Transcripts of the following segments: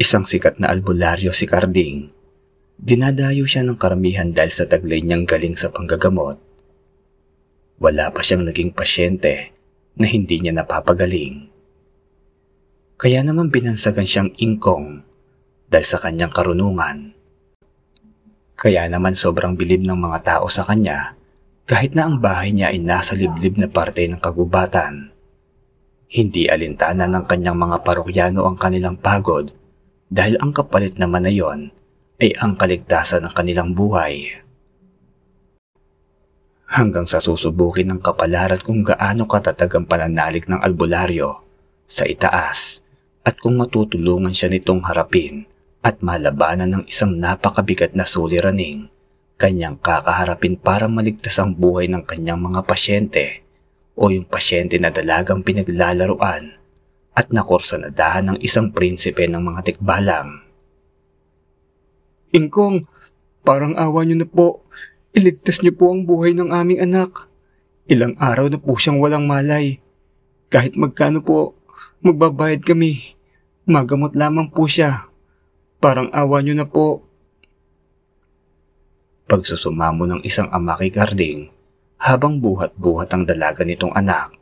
Isang sikat na albularyo si Carding. Dinadayo siya ng karamihan dahil sa taglay niyang galing sa panggagamot. Wala pa siyang naging pasyente na hindi niya napapagaling. Kaya naman binansagan siyang ingkong dahil sa kanyang karunungan. Kaya naman sobrang bilib ng mga tao sa kanya kahit na ang bahay niya ay nasa liblib na parte ng kagubatan. Hindi alintana ng kanyang mga parokyano ang kanilang pagod dahil ang kapalit naman na yon ay ang kaligtasan ng kanilang buhay. Hanggang sa susubukin ng kapalaran kung gaano katatag ang pananalig ng albularyo sa itaas at kung matutulungan siya nitong harapin at malabanan ng isang napakabigat na suliraning kanyang kakaharapin para maligtas ang buhay ng kanyang mga pasyente o yung pasyente na dalagang pinaglalaruan at nakursanadahan ng isang prinsipe ng mga tikbalang. Ingkong, parang awa niyo na po. Iligtas niyo po ang buhay ng aming anak. Ilang araw na po siyang walang malay. Kahit magkano po, magbabayad kami. Magamot lamang po siya. Parang awa niyo na po pagsusumamo ng isang ama kay Garding habang buhat-buhat ang dalaga nitong anak.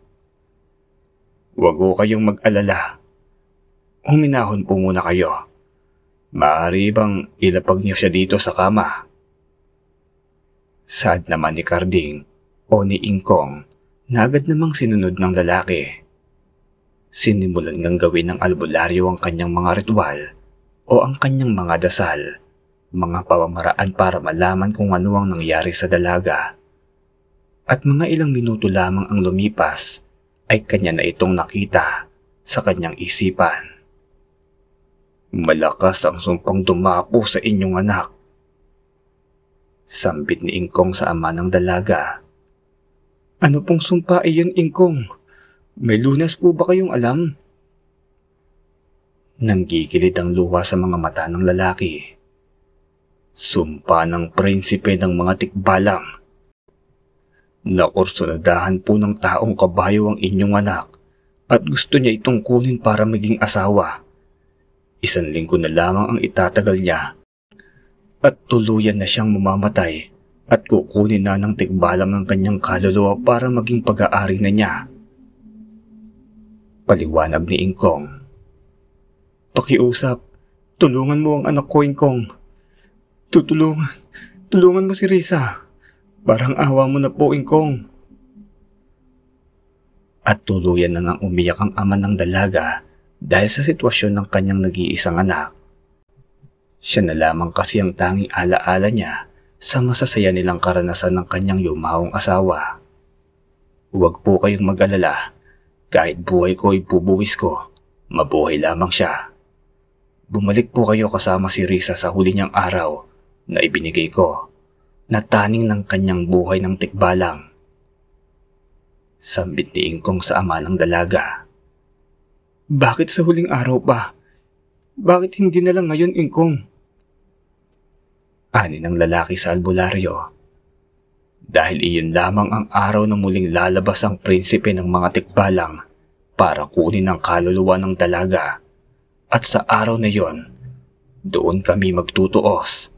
Huwag ho kayong mag-alala. Huminahon po muna kayo. Maaari bang ilapag niyo siya dito sa kama? Sad naman ni Carding o ni Ingkong na agad namang sinunod ng lalaki. Sinimulan ngang gawin ng albularyo ang kanyang mga ritual o ang kanyang mga dasal mga pamamaraan para malaman kung ano ang nangyari sa dalaga. At mga ilang minuto lamang ang lumipas ay kanya na itong nakita sa kanyang isipan. Malakas ang sumpang dumapo sa inyong anak. Sambit ni Ingkong sa ama ng dalaga. Ano pong sumpa iyon, Ingkong? May lunas po ba kayong alam? Nanggigilid ang luha sa mga mata ng lalaki. Sumpa ng prinsipe ng mga tikbalang. Nakursunadahan po ng taong kabayo ang inyong anak at gusto niya itong kunin para maging asawa. Isang linggo na lamang ang itatagal niya at tuluyan na siyang mamamatay at kukunin na ng tikbalang ang kanyang kaluluwa para maging pag-aari na niya. Paliwanag ni Ingkong. Pakiusap, tulungan mo ang anak ko, Ingkong. Tutulungan. Tulungan mo si Risa. Parang awa mo na po, Ingkong. At tuluyan na nang umiyak ang ama ng dalaga dahil sa sitwasyon ng kanyang nag-iisang anak. Siya na lamang kasi ang tanging alaala niya sa masasaya nilang karanasan ng kanyang yumawang asawa. Huwag po kayong mag-alala. Kahit buhay ko ay bubuwis ko, mabuhay lamang siya. Bumalik po kayo kasama si Risa sa huli niyang araw na ibinigay ko na taning ng kanyang buhay ng tikbalang. Sambit ni Ingkong sa ama ng dalaga. Bakit sa huling araw pa? Bakit hindi na lang ngayon, Ingkong? Ani ng lalaki sa albularyo. Dahil iyon lamang ang araw na muling lalabas ang prinsipe ng mga tikbalang para kunin ang kaluluwa ng dalaga. At sa araw na yon, doon kami magtutuos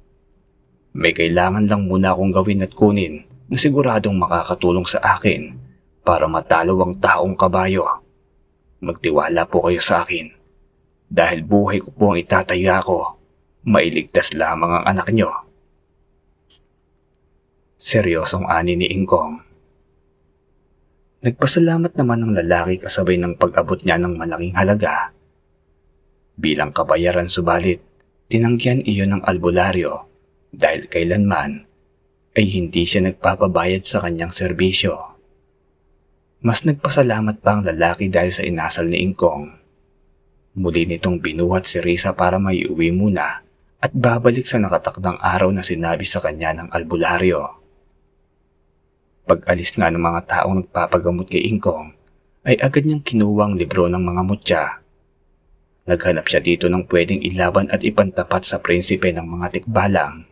may kailangan lang muna akong gawin at kunin na siguradong makakatulong sa akin para matalo ang taong kabayo. Magtiwala po kayo sa akin. Dahil buhay ko po ang itataya ko, mailigtas lamang ang anak nyo. Seryosong ani ni Ingkong. Nagpasalamat naman ng lalaki kasabay ng pag-abot niya ng malaking halaga. Bilang kabayaran subalit, tinanggihan iyon ng albularyo dahil kailanman ay hindi siya nagpapabayad sa kanyang serbisyo. Mas nagpasalamat pa ang lalaki dahil sa inasal ni Ingkong. Muli nitong binuhat si Risa para may uwi muna at babalik sa nakatakdang araw na sinabi sa kanya ng albularyo. Pag-alis nga ng mga taong nagpapagamot kay Ingkong, ay agad niyang kinuwang libro ng mga mutya. Naghanap siya dito ng pwedeng ilaban at ipantapat sa prinsipe ng mga tikbalang.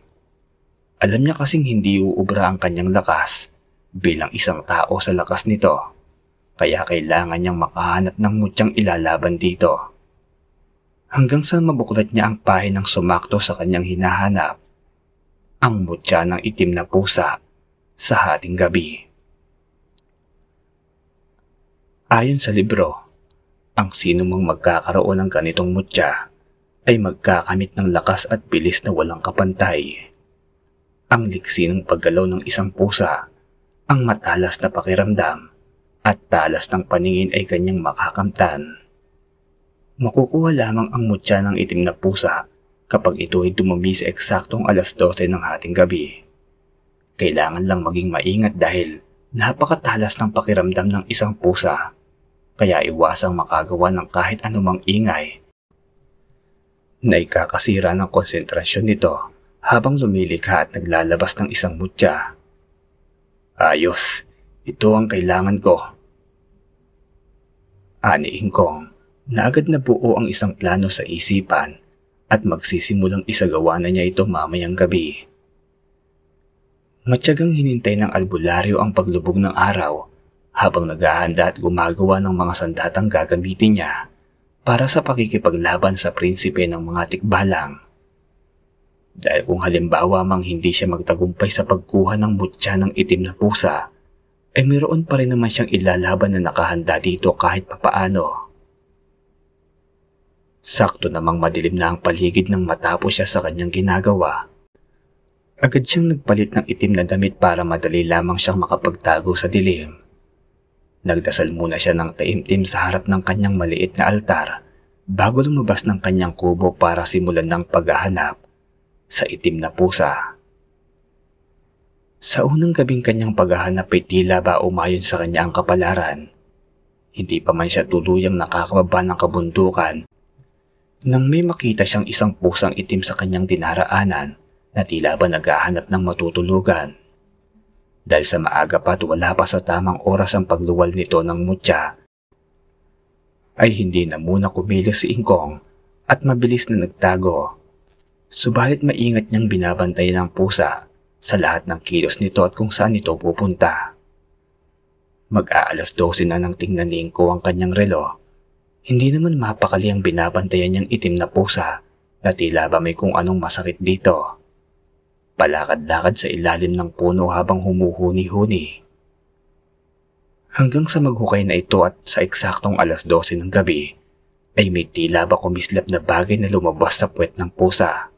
Alam niya kasing hindi uubra ang kanyang lakas bilang isang tao sa lakas nito. Kaya kailangan niyang makahanap ng mutyang ilalaban dito. hanggang sa mabuklat niya ang pahinang sumakto sa kanyang hinahanap, ang mutya ng itim na pusa sa hating gabi. Ayon sa libro, ang sino mang magkakaroon ng ganitong mutya ay magkakamit ng lakas at bilis na walang kapantay. Ang liksi ng paggalaw ng isang pusa, ang matalas na pakiramdam, at talas ng paningin ay kanyang makakamtan. Makukuha lamang ang mutya ng itim na pusa kapag ito ay dumumi sa eksaktong alas 12 ng hating gabi. Kailangan lang maging maingat dahil napakatalas ng pakiramdam ng isang pusa kaya iwasang makagawa ng kahit anumang ingay na ikakasira ng konsentrasyon nito habang lumilikha at naglalabas ng isang mutya. Ayos, ito ang kailangan ko. Ani Ingkong, na na buo ang isang plano sa isipan at magsisimulang isagawa na niya ito mamayang gabi. Matyagang hinintay ng albularyo ang paglubog ng araw habang naghahanda at gumagawa ng mga sandatang gagamitin niya para sa pakikipaglaban sa prinsipe ng mga tikbalang. Dahil kung halimbawa mang hindi siya magtagumpay sa pagkuha ng mutya ng itim na pusa, ay mayroon pa rin naman siyang ilalaban na nakahanda dito kahit papaano. Sakto namang madilim na ang paligid nang matapos siya sa kanyang ginagawa. Agad siyang nagpalit ng itim na damit para madali lamang siyang makapagtago sa dilim. Nagdasal muna siya ng taimtim sa harap ng kanyang maliit na altar bago lumabas ng kanyang kubo para simulan ng paghahanap sa itim na pusa. Sa unang gabing kanyang paghahanap ay tila ba umayon sa kanya ang kapalaran. Hindi pa man siya tuluyang nakakababa ng kabundukan nang may makita siyang isang pusang itim sa kanyang dinaraanan na tila ba naghahanap ng matutulugan. Dahil sa maaga pa at wala pa sa tamang oras ang pagluwal nito ng mutya, ay hindi na muna kumilos si Ingkong at mabilis na nagtago. Subalit maingat niyang binabantayan ang pusa sa lahat ng kilos nito at kung saan ito pupunta. Mag-aalas 12 na nang tingnan ni Ingko ang kanyang relo. Hindi naman mapakali ang binabantayan niyang itim na pusa na tila ba may kung anong masakit dito. Palakad-lakad sa ilalim ng puno habang humuhuni-huni. Hanggang sa maghukay na ito at sa eksaktong alas 12 ng gabi, ay may tila ba kumislap na bagay na lumabas sa puwet ng pusa.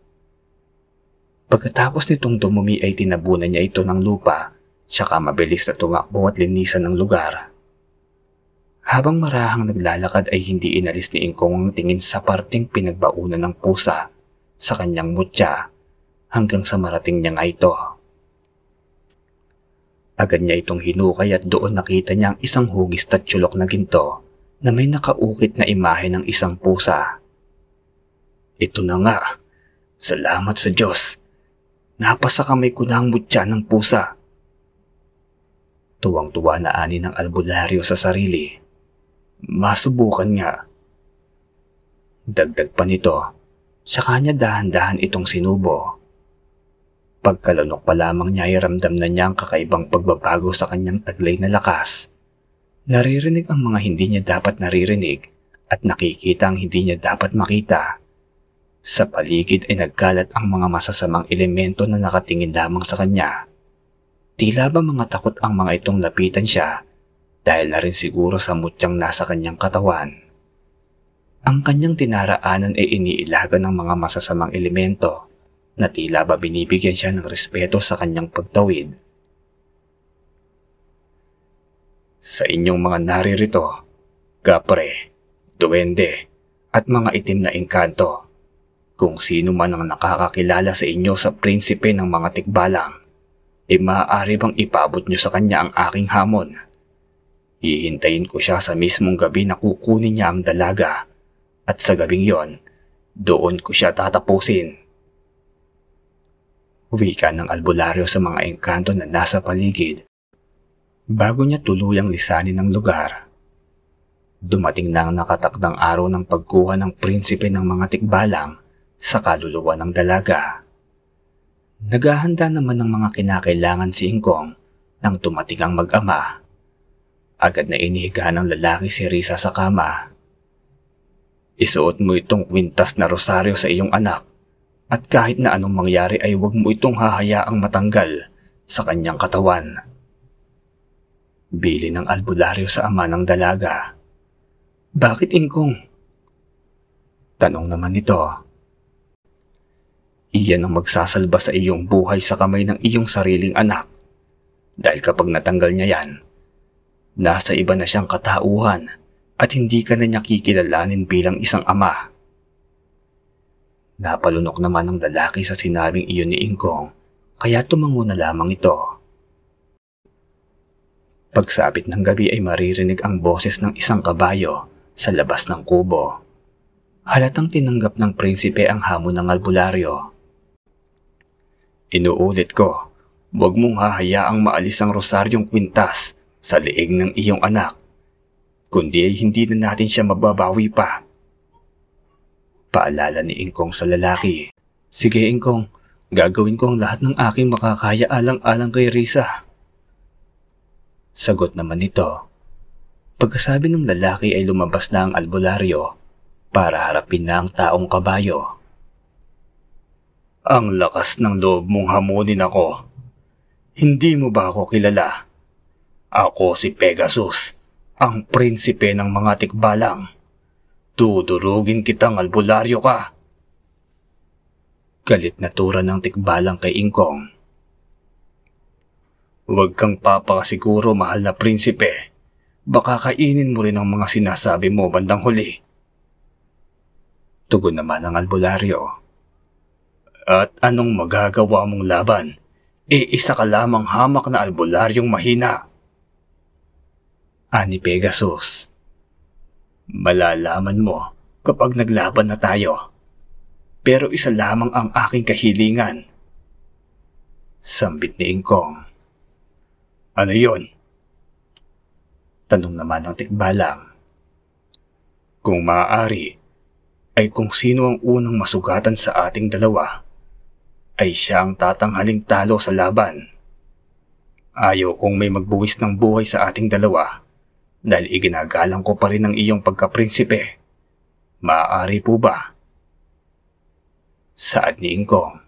Pagkatapos nitong dumumi ay tinabunan niya ito ng lupa, saka mabilis na tumakbo at linisan ng lugar. Habang marahang naglalakad ay hindi inalis ni Ingkong ang tingin sa parting pinagbaunan ng pusa sa kanyang mutya hanggang sa marating niya nga ito. Agad niya itong hinukay at doon nakita niya ang isang hugis at tsulok na ginto na may nakaukit na imahe ng isang pusa. Ito na nga. Salamat sa Diyos. Napasa kamay ko na ang mutya ng pusa. Tuwang-tuwa na ani ng albularyo sa sarili. Masubukan nga. Dagdag pa nito, sa kanya dahan-dahan itong sinubo. Pagkalunok pa lamang niya ay ramdam na niya ang kakaibang pagbabago sa kanyang taglay na lakas. Naririnig ang mga hindi niya dapat naririnig at nakikita ang hindi niya dapat makita. Sa paligid ay nagkalat ang mga masasamang elemento na nakatingin lamang sa kanya. Tila ba mga takot ang mga itong lapitan siya dahil na rin siguro sa mutyang nasa kanyang katawan. Ang kanyang tinaraanan ay iniilaga ng mga masasamang elemento na tila ba binibigyan siya ng respeto sa kanyang pagtawid. Sa inyong mga naririto, kapre, duwende, at mga itim na engkanto, kung sino man ang nakakakilala sa inyo sa prinsipe ng mga tikbalang, ay maaari bang ipabot nyo sa kanya ang aking hamon. Hihintayin ko siya sa mismong gabi na kukunin niya ang dalaga at sa gabing yon, doon ko siya tatapusin. Wika ng albularyo sa mga engkanto na nasa paligid bago niya tuluyang lisanin ang lugar. Dumating na ang nakatakdang araw ng pagkuha ng prinsipe ng mga tikbalang sa kaluluwa ng dalaga. Naghahanda naman ng mga kinakailangan si Ingkong nang tumating ang mag-ama. Agad na inihiga ng lalaki si Risa sa kama. Isuot mo itong kwintas na rosaryo sa iyong anak at kahit na anong mangyari ay huwag mo itong hahayaang matanggal sa kanyang katawan. Bili ng albularyo sa ama ng dalaga. Bakit ingkong? Tanong naman nito. Iyan ang magsasalba sa iyong buhay sa kamay ng iyong sariling anak. Dahil kapag natanggal niya yan, nasa iba na siyang katauhan at hindi ka na niya kikilalanin bilang isang ama. Napalunok naman ng lalaki sa sinabing iyon ni Ingkong, kaya tumango na lamang ito. Pagsapit ng gabi ay maririnig ang boses ng isang kabayo sa labas ng kubo. Halatang tinanggap ng prinsipe ang hamon ng albularyo. Inuulit ko, huwag mong hahayaang maalis ang rosaryong kwintas sa liig ng iyong anak, kundi ay hindi na natin siya mababawi pa. Paalala ni Ingkong sa lalaki. Sige Ingkong, gagawin ko ang lahat ng aking makakaya alang-alang kay Risa. Sagot naman nito. Pagkasabi ng lalaki ay lumabas na ang albularyo para harapin na ang taong kabayo. Ang lakas ng loob mong hamunin ako. Hindi mo ba ako kilala? Ako si Pegasus, ang prinsipe ng mga tikbalang. Tudurugin kitang albularyo ka. Galit na tura ng tikbalang kay Ingkong. Huwag kang papakasiguro mahal na prinsipe. Baka kainin mo rin ang mga sinasabi mo bandang huli. Tugon naman ang albularyo. At anong magagawa mong laban? E isa ka lamang hamak na albularyong mahina. Ani Pegasus. Malalaman mo kapag naglaban na tayo. Pero isa lamang ang aking kahilingan. Sambit ni Ingkong. Ano yon? Tanong naman ng tikbalang. Kung maaari, ay kung sino ang unang masugatan sa ating dalawa, ay siya ang tatanghaling talo sa laban. Ayaw kong may magbuwis ng buhay sa ating dalawa dahil iginagalang ko pa rin ang iyong pagkaprinsipe. Maaari po ba? Saad ni Ingkong.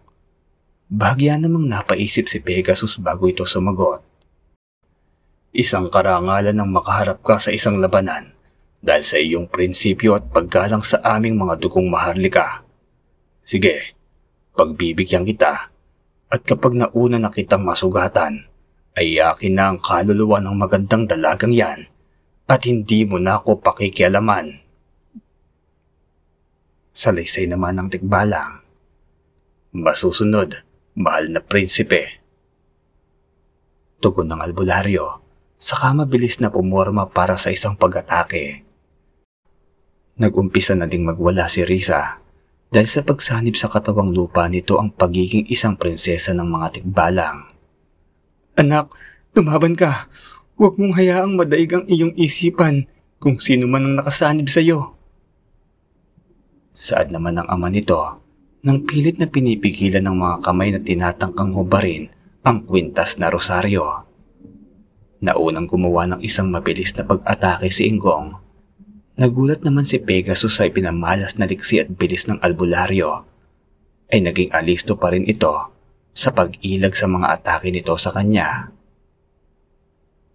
Bahagya namang napaisip si Pegasus bago ito sumagot. Isang karangalan ng makaharap ka sa isang labanan dahil sa iyong prinsipyo at paggalang sa aming mga dugong maharlika. Sige, pagbibigyan kita at kapag nauna na kitang masugatan, ay akin na ang kaluluwa ng magandang dalagang yan at hindi mo na ako pakikialaman. Salaysay naman ng tikbalang. Masusunod, mahal na prinsipe. Tugon ng albularyo, saka mabilis na pumorma para sa isang pag-atake. Nagumpisa na ding magwala si Risa dahil sa pagsanib sa katawang lupa nito ang pagiging isang prinsesa ng mga tikbalang. Anak, tumaban ka. Huwag mong hayaang madaig ang iyong isipan kung sino man ang nakasanib sa iyo. Saad naman ng ama nito nang pilit na pinipigilan ng mga kamay na tinatangkang hubarin ang kwintas na rosaryo. Naunang gumawa ng isang mabilis na pag-atake si Ingong. Nagulat naman si Pegasus sa pinamalas na liksi at bilis ng albularyo. Ay naging alisto pa rin ito sa pag-ilag sa mga atake nito sa kanya.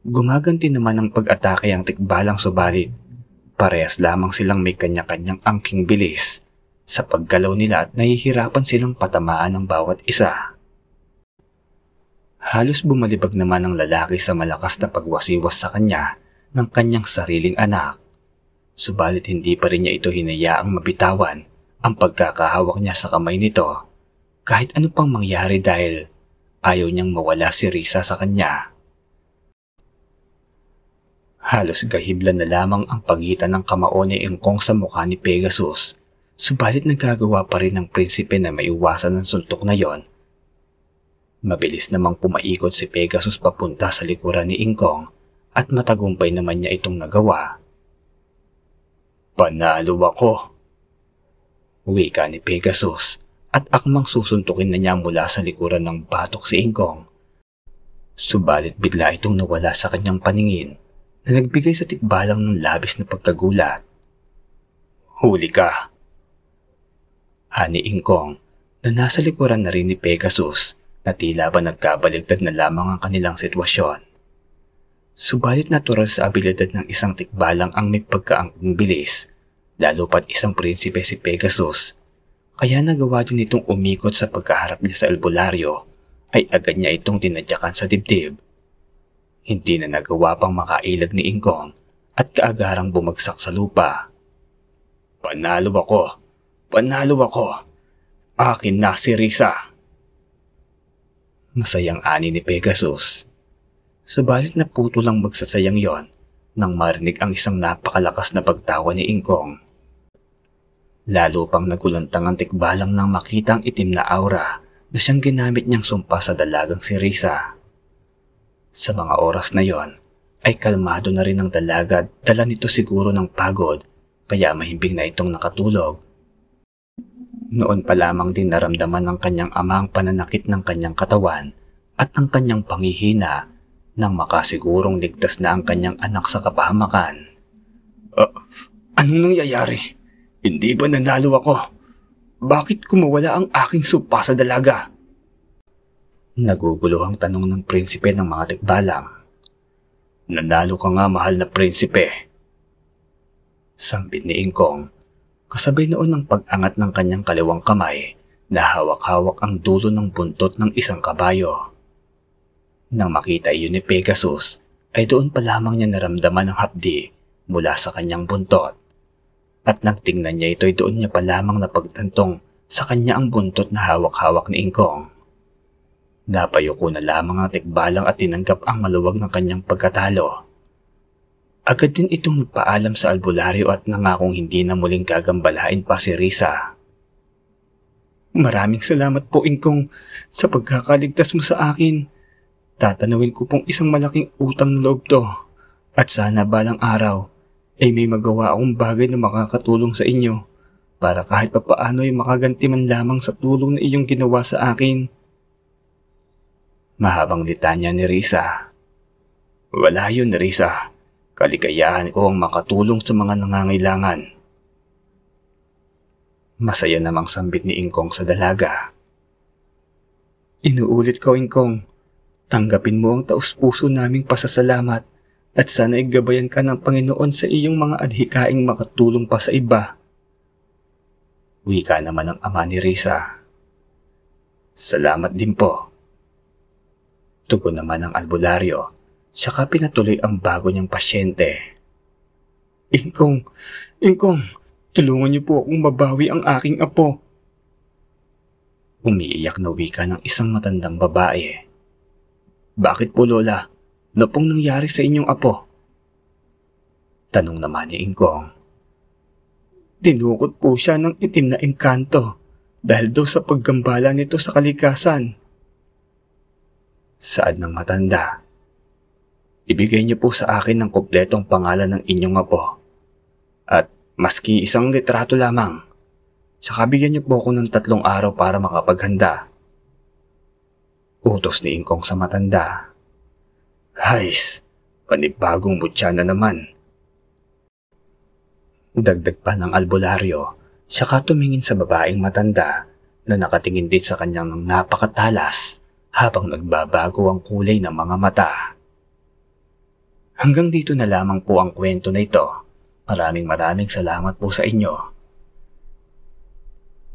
Gumaganti naman ng pag-atake ang tikbalang subalit. Parehas lamang silang may kanya-kanyang angking bilis sa paggalaw nila at nahihirapan silang patamaan ng bawat isa. Halos bumalibag naman ang lalaki sa malakas na pagwasiwas sa kanya ng kanyang sariling anak. Subalit hindi pa rin niya ito hinayaang mabitawan ang pagkakahawak niya sa kamay nito kahit ano pang mangyari dahil ayaw niyang mawala si Risa sa kanya. Halos gahiblan na lamang ang pagitan ng kamao ni Engkong sa mukha ni Pegasus, subalit nagagawa pa rin ng prinsipe na maiwasan ng suntok na yon. Mabilis namang pumaikot si Pegasus papunta sa likuran ni Ingkong at matagumpay naman niya itong nagawa. Panalo ako! Wika ni Pegasus at akmang susuntukin na niya mula sa likuran ng batok si Ingkong. Subalit bigla itong nawala sa kanyang paningin na nagbigay sa tikbalang ng labis na pagkagulat. Huli ka. Ani Ingkong na nasa likuran na rin ni Pegasus na tila ba nagkabaligtad na lamang ang kanilang sitwasyon. Subalit natural sa abilidad ng isang tikbalang ang may bilis, lalo pat isang prinsipe si Pegasus, kaya nagawa din itong umikot sa pagkaharap niya sa albularyo ay agad niya itong tinadyakan sa dibdib. Hindi na nagawa pang makailag ni Ingkong at kaagarang bumagsak sa lupa. Panalo ako! Panalo ako! Akin na si Risa! Masayang ani ni Pegasus. Subalit na puto lang magsasayang yon nang marinig ang isang napakalakas na pagtawa ni Ingkong. Lalo pang nagulantang ang tikbalang nang makita ang itim na aura na siyang ginamit niyang sumpa sa dalagang si Risa. Sa mga oras na yon, ay kalmado na rin ang dalaga dala nito siguro ng pagod kaya mahimbing na itong nakatulog. Noon pa lamang din naramdaman ng kanyang ama ang pananakit ng kanyang katawan at ang kanyang pangihina nang makasigurong ligtas na ang kanyang anak sa kapahamakan. Uh, anong nangyayari? Hindi ba nanalo ako? Bakit kumawala ang aking supa sa dalaga? Nagugulo ang tanong ng prinsipe ng mga tikbalang. Nanalo ka nga mahal na prinsipe. Sambit ni Ingkong, kasabay noon ng pag-angat ng kanyang kaliwang kamay na hawak-hawak ang dulo ng buntot ng isang kabayo. Nang makita iyon ni Pegasus, ay doon pa lamang niya naramdaman ang hapdi mula sa kanyang buntot. At nagtingnan niya ito ay doon niya pa lamang napagtantong sa kanya ang buntot na hawak-hawak ni Ingkong. Napayuko na lamang ang tikbalang at tinanggap ang maluwag ng kanyang pagkatalo. Agad din itong nagpaalam sa albularyo at nangakong hindi na muling gagambalain pa si Risa. Maraming salamat po, Ingkong, sa pagkakaligtas mo sa akin. Tatanawin ko pong isang malaking utang na loob to. At sana balang araw ay may magawa akong bagay na makakatulong sa inyo para kahit papaano ay makaganti man lamang sa tulong na iyong ginawa sa akin. Mahabang litanya ni Risa. Wala yun, Risa. Kaligayahan ko ang makatulong sa mga nangangailangan. Masaya namang sambit ni Ingkong sa dalaga. Inuulit ko, Ingkong. Tanggapin mo ang taus-puso naming pasasalamat at sana igabayan ka ng Panginoon sa iyong mga adhikaing makatulong pa sa iba. Wika naman ng ama ni Risa. Salamat din po. Tugon naman ng albularyo, saka pinatuloy ang bago niyang pasyente. Ingkong, Ingkong, tulungan niyo po akong mabawi ang aking apo. Umiiyak na wika ng isang matandang babae. Bakit po Lola? Ano pong nangyari sa inyong apo? Tanong naman ni Ingkong. Dinukot po siya ng itim na engkanto dahil daw sa paggambala nito sa kalikasan. Saad ng matanda. Ibigay niyo po sa akin ng kompletong pangalan ng inyong apo. At maski isang litrato lamang. Saka bigyan niyo po ako ng tatlong araw para makapaghanda. Utos ni Ingkong sa matanda. Hays, panibagong butya na naman. Dagdag pa ng albularyo, saka tumingin sa babaeng matanda na nakatingin din sa kanyang napakatalas habang nagbabago ang kulay ng mga mata. Hanggang dito na lamang po ang kwento na ito. Maraming maraming salamat po sa inyo.